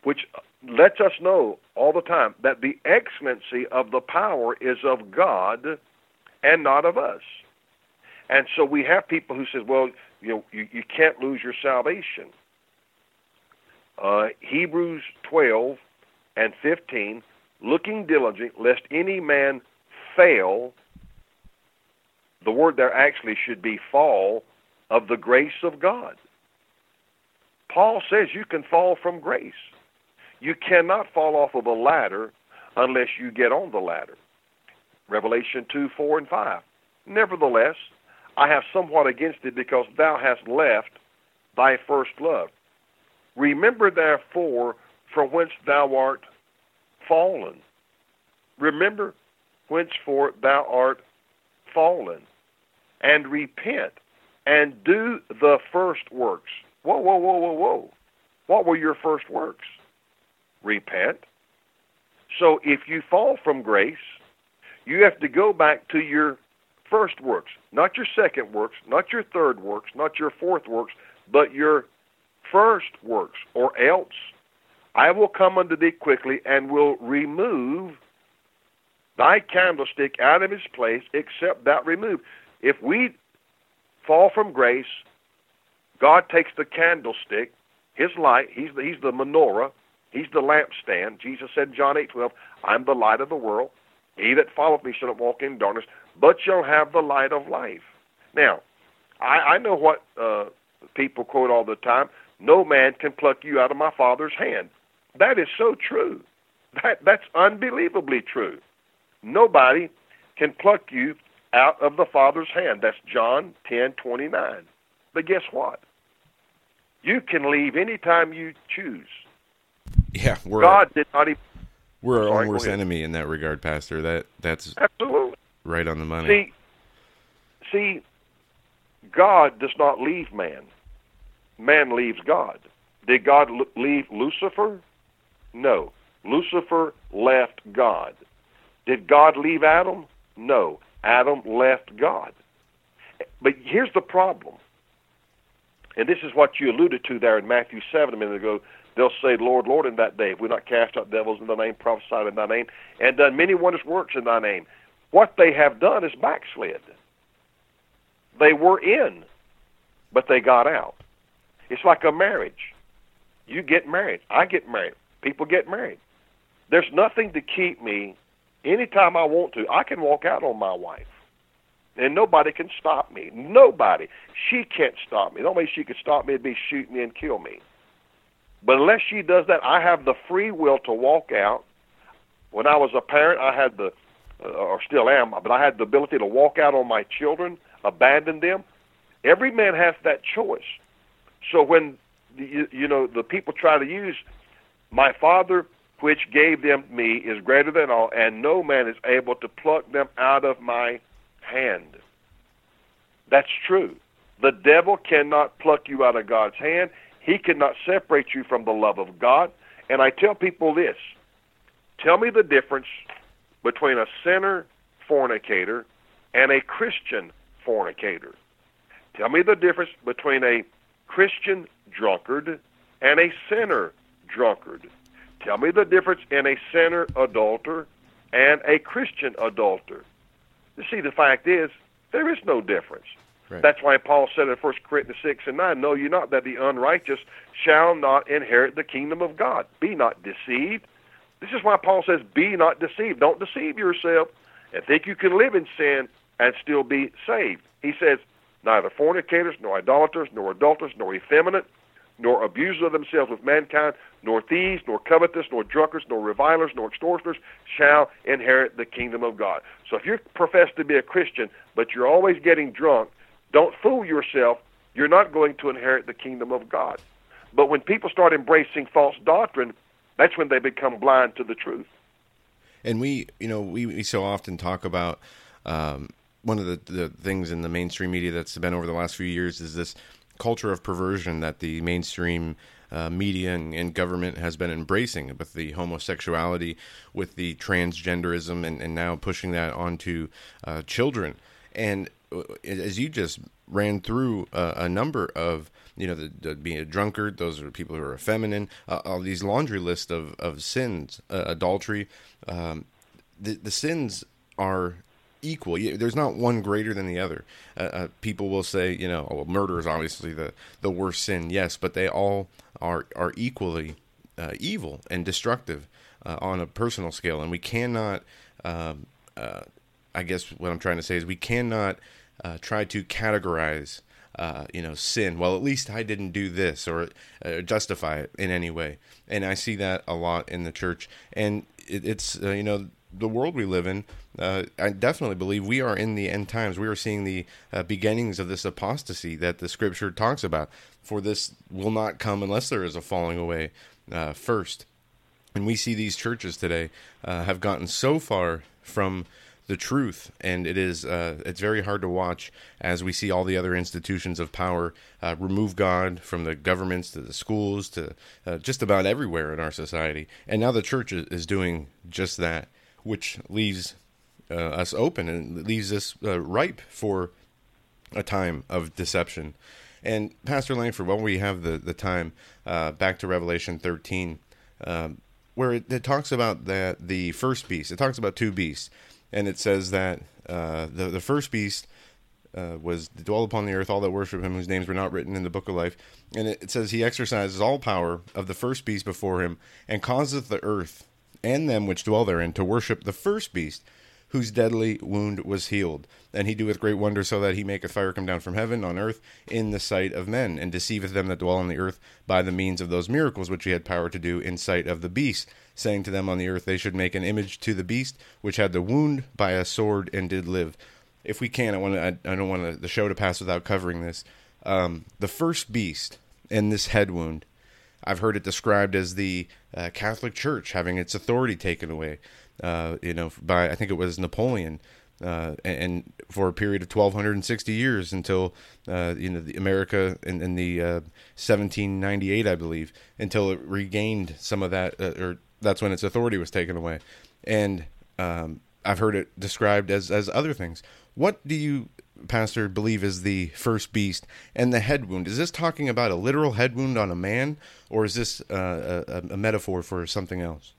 which lets us know all the time that the excellency of the power is of God and not of us. And so we have people who says, well, you know, you, you can't lose your salvation. Uh, Hebrews 12 and 15, looking diligent, lest any man fail. The word there actually should be fall of the grace of God. Paul says you can fall from grace. You cannot fall off of a ladder unless you get on the ladder. Revelation 2, 4, and 5. Nevertheless, I have somewhat against it because thou hast left thy first love. Remember therefore from whence thou art fallen. Remember whenceforth thou art fallen, and repent, and do the first works. Whoa, whoa, whoa, whoa, whoa. What were your first works? Repent. So if you fall from grace, you have to go back to your first works, not your second works, not your third works, not your fourth works, but your first works, or else I will come unto thee quickly and will remove thy candlestick out of his place, except thou remove. If we fall from grace, God takes the candlestick, his light, he's the, he's the menorah, he's the lampstand. Jesus said in John 8 12, I'm the light of the world. He that followeth me shall not walk in darkness, but shall have the light of life. Now, I, I know what uh, people quote all the time no man can pluck you out of my Father's hand. That is so true. That, that's unbelievably true. Nobody can pluck you out of the Father's hand. That's John 10 29. But guess what? You can leave anytime you choose. Yeah, we're God did not even. we're our Sorry, own worst enemy in that regard, Pastor. That that's Absolutely. right on the money. See, see, God does not leave man. Man leaves God. Did God leave Lucifer? No. Lucifer left God. Did God leave Adam? No. Adam left God. But here's the problem. And this is what you alluded to there in Matthew 7 a minute ago. They'll say, Lord, Lord, in that day, if we not cast out devils in thy name, prophesied in thy name, and done many wondrous works in thy name. What they have done is backslid. They were in, but they got out. It's like a marriage. You get married. I get married. People get married. There's nothing to keep me anytime I want to. I can walk out on my wife. And nobody can stop me. Nobody. She can't stop me. The only way she could stop me would be shoot me and kill me. But unless she does that, I have the free will to walk out. When I was a parent, I had the, uh, or still am, but I had the ability to walk out on my children, abandon them. Every man has that choice. So when you, you know the people try to use my father which gave them me is greater than all and no man is able to pluck them out of my hand. That's true. The devil cannot pluck you out of god's hand. He cannot separate you from the love of god. And i tell people this. Tell me the difference between a sinner fornicator and a christian fornicator. Tell me the difference between a Christian drunkard and a sinner drunkard. Tell me the difference in a sinner adulterer and a Christian adulterer. You see, the fact is, there is no difference. Right. That's why Paul said in 1 Corinthians 6 and 9, Know you not that the unrighteous shall not inherit the kingdom of God. Be not deceived. This is why Paul says, Be not deceived. Don't deceive yourself and think you can live in sin and still be saved. He says, Neither fornicators, nor idolaters, nor adulterers, nor effeminate, nor abusers of themselves with mankind, nor thieves, nor covetous, nor drunkards, nor revilers, nor extortioners shall inherit the kingdom of God. So if you profess to be a Christian, but you're always getting drunk, don't fool yourself. You're not going to inherit the kingdom of God. But when people start embracing false doctrine, that's when they become blind to the truth. And we, you know, we, we so often talk about um, one of the, the things in the mainstream media that's been over the last few years is this culture of perversion that the mainstream uh, media and, and government has been embracing with the homosexuality, with the transgenderism, and, and now pushing that onto uh, children. And uh, as you just ran through uh, a number of, you know, the, the, being a drunkard, those are people who are feminine, uh, all these laundry list of, of sins, uh, adultery. Um, the, the sins are equal. There's not one greater than the other. Uh, uh, people will say, you know, well, murder is obviously the, the worst sin. Yes, but they all are are equally uh, evil and destructive uh, on a personal scale, and we cannot. Um, uh, I guess what I'm trying to say is we cannot uh, try to categorize you know, sin. Well, at least I didn't do this or justify it in any way. And I see that a lot in the church. And it, it's, you know, the world we live in, uh, I definitely believe we are in the end times. We are seeing the uh, beginnings of this apostasy that the scripture talks about. For this will not come unless there is a falling away uh, first. And we see these churches today uh, have gotten so far from the truth, and it is uh, it's very hard to watch as we see all the other institutions of power uh, remove God from the governments to the schools to just about everywhere in our society, and now the church is doing just that, which leaves uh, us open and leaves us uh, ripe for a time of deception. And Pastor Lankford, while we have the the time, uh, back to Revelation thirteen. Um, where it, it, talks about that the first beast. It talks about two beasts and it says that uh, the the first beast uh, was to dwell upon the earth all that worship him, whose names were not written in the book of life. And it, it says he exercises all power of the first beast before him, and causeth the earth and them which dwell therein to worship the first beast, whose deadly wound was healed. And he doeth great wonders, so that he maketh fire come down from heaven on earth in the sight of men, and deceiveth them that dwell on the earth by the means of those miracles which he had power to do in sight of the beast saying to them on the earth they should make an image to the beast which had the wound by a sword and did live. If we can, I want to. I, I don't want the show to pass without covering this. Um, the first beast and this head wound. I've heard it described as the uh, Catholic Church having its authority taken away. Uh, you know, by I think it was Napoleon, uh, and, for a period of 1260 years until uh, you know America in, in the 1798, uh, I believe, until it regained some of that uh, or that's when its authority was taken away. And um, I've heard it described as as other things. What do you, Pastor, believe is the first beast and the head wound? Is this talking about a literal head wound on a man, or is this uh, a, a metaphor for something else?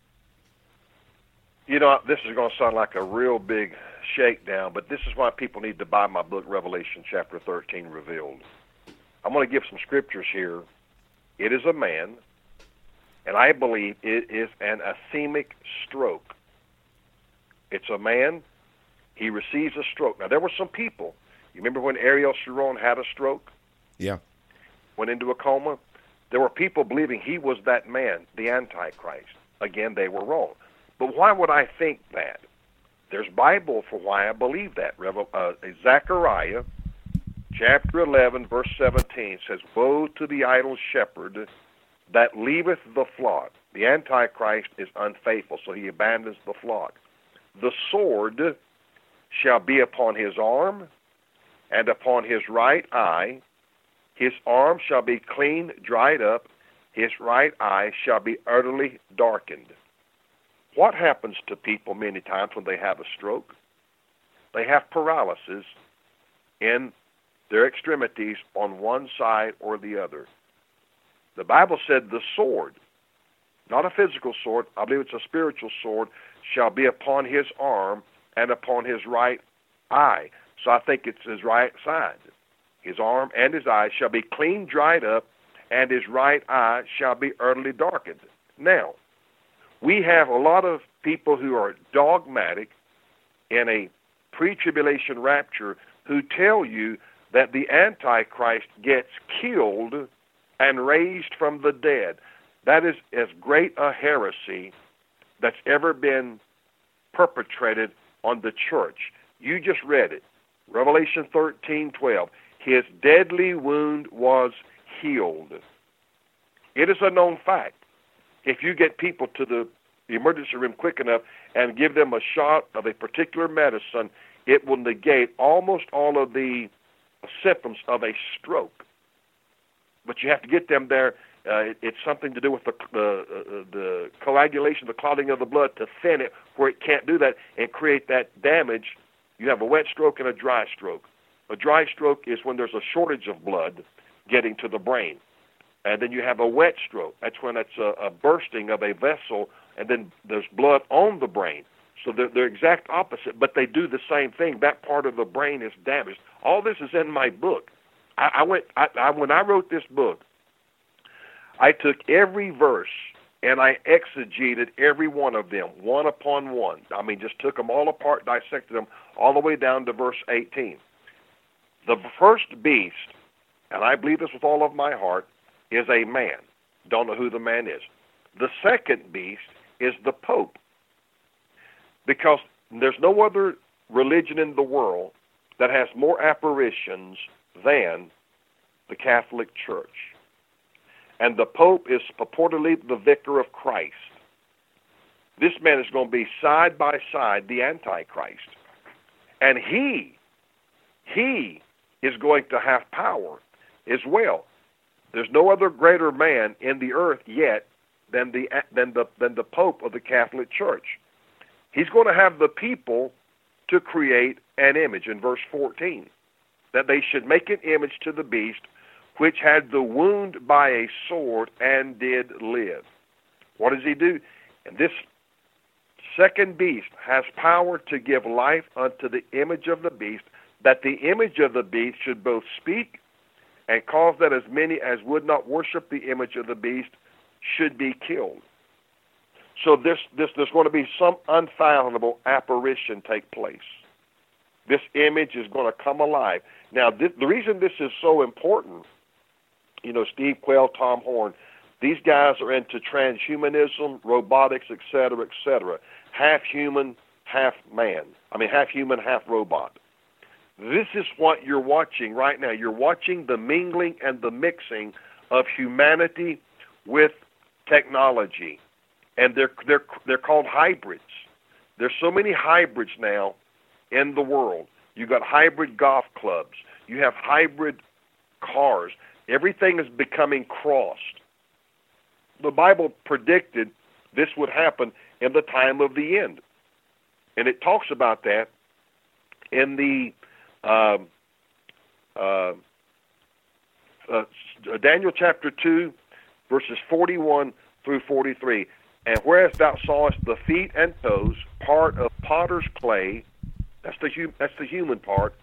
You know, this is going to sound like a real big shakedown, but this is why people need to buy my book, Revelation chapter 13 Revealed. I'm going to give some scriptures here. It is a man and I believe it is an ischemic stroke. It's a man, he receives a stroke. Now, there were some people. You remember when Ariel Sharon had a stroke? Yeah. Went into a coma? There were people believing he was that man, the Antichrist. Again, they were wrong. But why would I think that? There's Bible for why I believe that. Uh, Zechariah chapter 11, verse 17 says, Woe to the idle shepherd that leaveth the flock. The Antichrist is unfaithful, so he abandons the flock. The sword shall be upon his arm and upon his right eye. His arm shall be clean dried up, his right eye shall be utterly darkened. What happens to people many times when they have a stroke? They have paralysis in their extremities on one side or the other. The Bible said the sword, not a physical sword, I believe it's a spiritual sword, shall be upon his arm and upon his right eye. So I think it's his right side. His arm and his eye shall be clean dried up, and his right eye shall be utterly darkened. Now, we have a lot of people who are dogmatic in a pre tribulation rapture who tell you that the Antichrist gets killed and raised from the dead. That is as great a heresy that's ever been perpetrated on the church. You just read it. Revelation 13:12. His deadly wound was healed. It is a known fact. If you get people to the emergency room quick enough and give them a shot of a particular medicine, it will negate almost all of the symptoms of a stroke but you have to get them there. Uh, it, it's something to do with the the, uh, the coagulation, the clotting of the blood to thin it where it can't do that and create that damage. You have a wet stroke and a dry stroke. A dry stroke is when there's a shortage of blood getting to the brain. And then you have a wet stroke. That's when it's a, a bursting of a vessel, and then there's blood on the brain. So they're, they're exact opposite, but they do the same thing. That part of the brain is damaged. All this is in my book. I, I went I, I when I wrote this book, I took every verse and I exegeted every one of them, one upon one. I mean, just took them all apart, dissected them all the way down to verse 18. The first beast and I believe this with all of my heart, is a man. Don't know who the man is. The second beast is the Pope. Because there's no other religion in the world that has more apparitions than the Catholic Church. And the Pope is purportedly the vicar of Christ. This man is going to be side by side the Antichrist. And he, he is going to have power as well. There's no other greater man in the earth yet than the than the than the Pope of the Catholic Church. He's going to have the people to create an image in verse 14 that they should make an image to the beast which had the wound by a sword and did live. What does he do? And this second beast has power to give life unto the image of the beast, that the image of the beast should both speak and cause that as many as would not worship the image of the beast should be killed. So this, this there's going to be some unfathomable apparition take place. This image is going to come alive. Now, th- the reason this is so important, you know, Steve Quayle, Tom Horn, these guys are into transhumanism, robotics, et cetera, et cetera. Half human, half man. I mean, half human, half robot. This is what you're watching right now. You're watching the mingling and the mixing of humanity with technology, and they're they're they're called hybrids. There's so many hybrids now in the world. You've got hybrid golf clubs. You have hybrid cars. Everything is becoming crossed. The Bible predicted this would happen in the time of the end, and it talks about that in the um, uh, uh, Daniel chapter 2, verses 41 through 43. And whereas thou sawest the feet and toes, part of potter's clay, that's the, hum- that's the human part,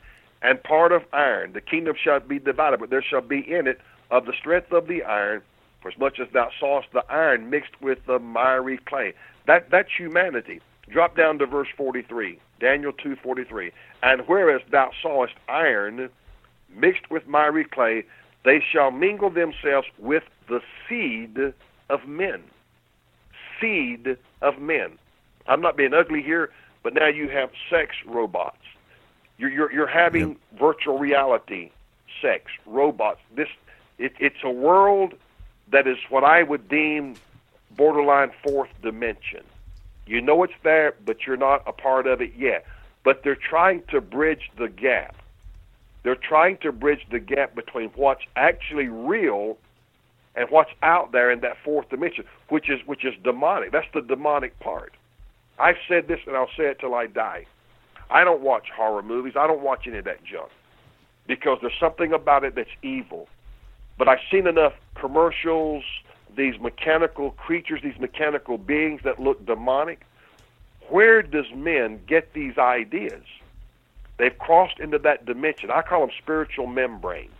and part of iron, the kingdom shall be divided, but there shall be in it of the strength of the iron, for as much as thou sawest the iron mixed with the miry clay. That, that's humanity. Drop down to verse 43, Daniel 2:43. And whereas thou sawest iron mixed with miry clay, they shall mingle themselves with the seed of men. Seed of men. I'm not being ugly here, but now you have sex robots. You're you're, you're having yep. virtual reality sex robots. This it, it's a world that is what I would deem borderline fourth dimension. You know it's there, but you're not a part of it yet. But they're trying to bridge the gap. They're trying to bridge the gap between what's actually real and what's out there in that fourth dimension, which is which is demonic. That's the demonic part. I've said this and I'll say it till I die. I don't watch horror movies. I don't watch any of that junk because there's something about it that's evil. But I've seen enough commercials, these mechanical creatures, these mechanical beings that look demonic. Where does men get these ideas? They've crossed into that dimension. I call them spiritual membranes.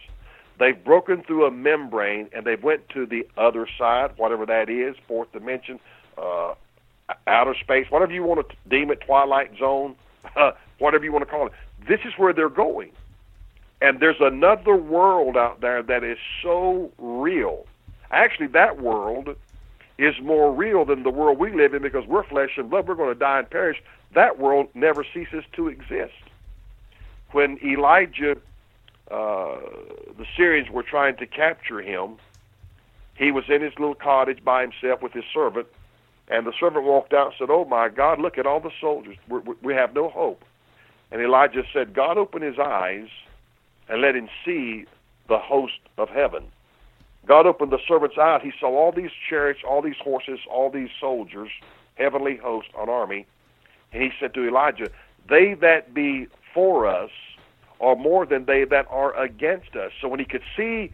They've broken through a membrane and they've went to the other side, whatever that is, fourth dimension, uh, outer space, whatever you want to deem it, twilight zone, whatever you want to call it. This is where they're going. And there's another world out there that is so real Actually, that world is more real than the world we live in because we're flesh and blood. We're going to die and perish. That world never ceases to exist. When Elijah, uh, the Syrians were trying to capture him, he was in his little cottage by himself with his servant, and the servant walked out and said, Oh my God, look at all the soldiers. We're, we have no hope. And Elijah said, God open his eyes and let him see the host of heaven. God opened the servant's eye. He saw all these chariots, all these horses, all these soldiers, heavenly host, an army. And he said to Elijah, They that be for us are more than they that are against us. So when he could see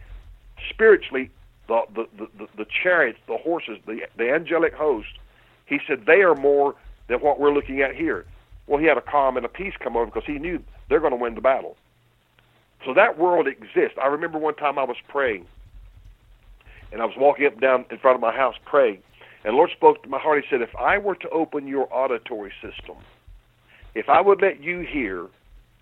spiritually the, the, the, the chariots, the horses, the, the angelic host, he said, They are more than what we're looking at here. Well, he had a calm and a peace come over because he knew they're going to win the battle. So that world exists. I remember one time I was praying and I was walking up and down in front of my house praying. And the Lord spoke to my heart. He said, If I were to open your auditory system, if I would let you hear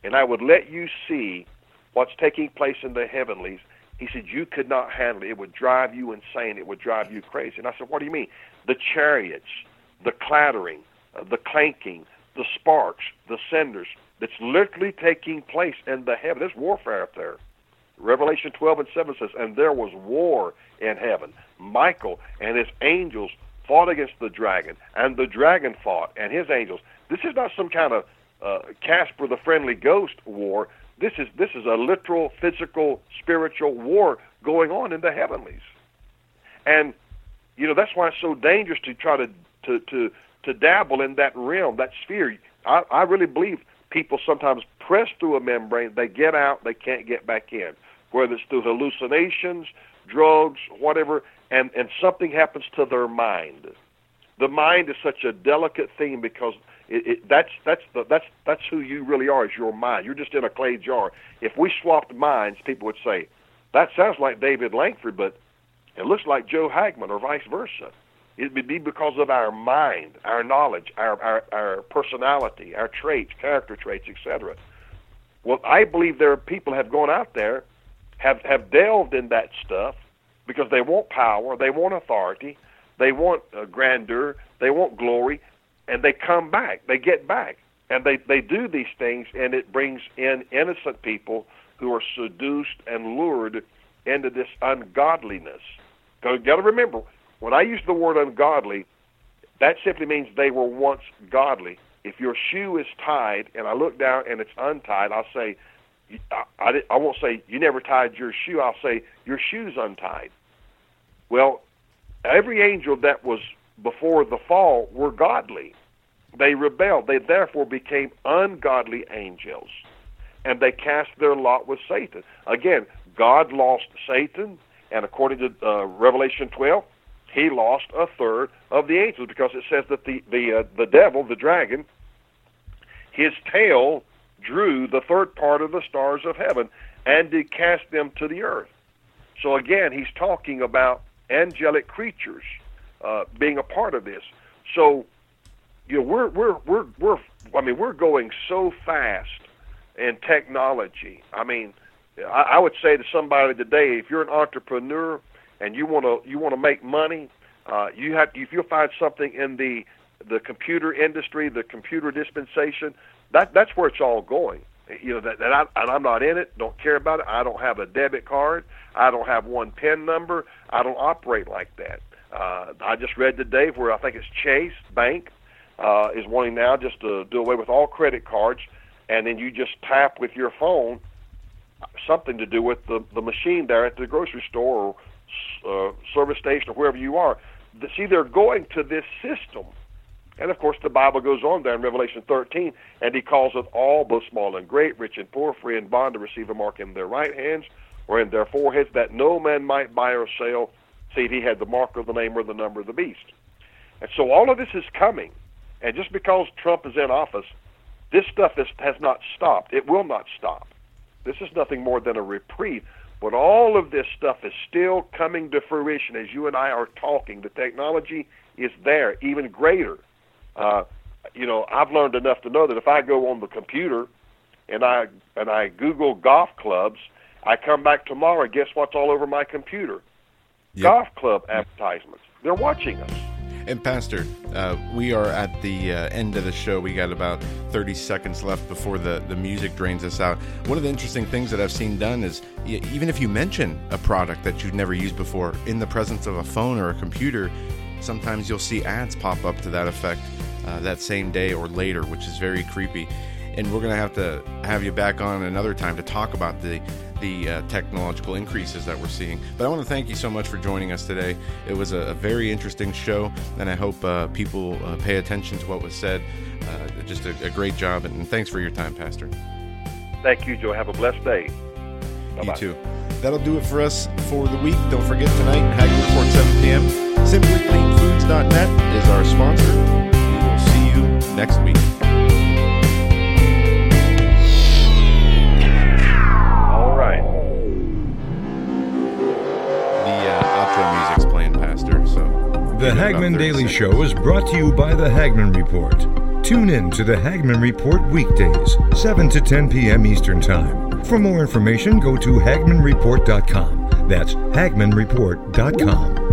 and I would let you see what's taking place in the heavenlies, He said, You could not handle it. It would drive you insane. It would drive you crazy. And I said, What do you mean? The chariots, the clattering, uh, the clanking, the sparks, the cinders. That's literally taking place in the heaven. There's warfare up there. Revelation 12 and 7 says, And there was war in heaven. Michael and his angels fought against the dragon, and the dragon fought, and his angels. This is not some kind of uh, Casper the Friendly Ghost war. This is this is a literal, physical, spiritual war going on in the heavenlies, and you know that's why it's so dangerous to try to to to to dabble in that realm, that sphere. I, I really believe people sometimes press through a membrane, they get out, they can't get back in, whether it's through hallucinations, drugs, whatever, and and something happens to their mind. The mind is such a delicate thing because it, it, that's that's the, that's that's who you really are is your mind. You're just in a clay jar. If we swapped minds, people would say, "That sounds like David Lankford, but it looks like Joe Hagmann," or vice versa." It would be because of our mind, our knowledge, our our, our personality, our traits, character traits, etc. Well, I believe there are people have gone out there, have have delved in that stuff because they want power, they want authority, they want uh, grandeur, they want glory, and they come back, they get back, and they they do these things, and it brings in innocent people who are seduced and lured into this ungodliness. So you got to remember, when I use the word ungodly, that simply means they were once godly. If your shoe is tied and I look down and it's untied, I'll say, I, I, I won't say you never tied your shoe. I'll say your shoe's untied. Well, every angel that was before the fall were godly. They rebelled. They therefore became ungodly angels. And they cast their lot with Satan. Again, God lost Satan, and according to uh, Revelation 12, he lost a third of the angels because it says that the the uh, the devil, the dragon, his tail drew the third part of the stars of heaven and did cast them to the earth. So again, he's talking about angelic creatures uh, being a part of this. So you know we're we're we're we're I mean we're going so fast in technology. I mean, I, I would say to somebody today, if you're an entrepreneur and you want to you want to make money, uh, you have if you find something in the the computer industry, the computer dispensation, that that's where it's all going. You know that, that I, and I'm not in it. Don't care about it. I don't have a debit card. I don't have one PIN number. I don't operate like that. Uh, I just read today where I think it's Chase Bank uh, is wanting now just to do away with all credit cards, and then you just tap with your phone something to do with the the machine there at the grocery store or uh, service station or wherever you are. See, they're going to this system. And of course, the Bible goes on there in Revelation 13, and he calls it all, both small and great, rich and poor, free and bond, to receive a mark in their right hands or in their foreheads, that no man might buy or sell, save he had the mark of the name or the number of the beast. And so all of this is coming. And just because Trump is in office, this stuff is, has not stopped. It will not stop. This is nothing more than a reprieve. But all of this stuff is still coming to fruition as you and I are talking. The technology is there, even greater. Uh, you know, I've learned enough to know that if I go on the computer and I and I Google golf clubs, I come back tomorrow. Guess what's all over my computer? Yep. Golf club advertisements. They're watching us. And Pastor, uh, we are at the uh, end of the show. We got about 30 seconds left before the, the music drains us out. One of the interesting things that I've seen done is even if you mention a product that you've never used before in the presence of a phone or a computer, sometimes you'll see ads pop up to that effect uh, that same day or later, which is very creepy. And we're going to have to have you back on another time to talk about the the uh, technological increases that we're seeing. But I want to thank you so much for joining us today. It was a, a very interesting show, and I hope uh, people uh, pay attention to what was said. Uh, just a, a, great job, and thanks for your time, Pastor. Thank you, Joe. Have a blessed day. Bye-bye. You too. That'll do it for us for the week. Don't forget tonight, Hagmann Report 7 p.m. SimplyCleanFoods.net is our sponsor. We will see you next week. The Hagmann Daily Show is brought to you by the Hagmann Report. Tune in to the Hagmann Report weekdays, 7 to 10 p.m. Eastern Time. For more information, go to HagmannReport.com. That's HagmannReport.com.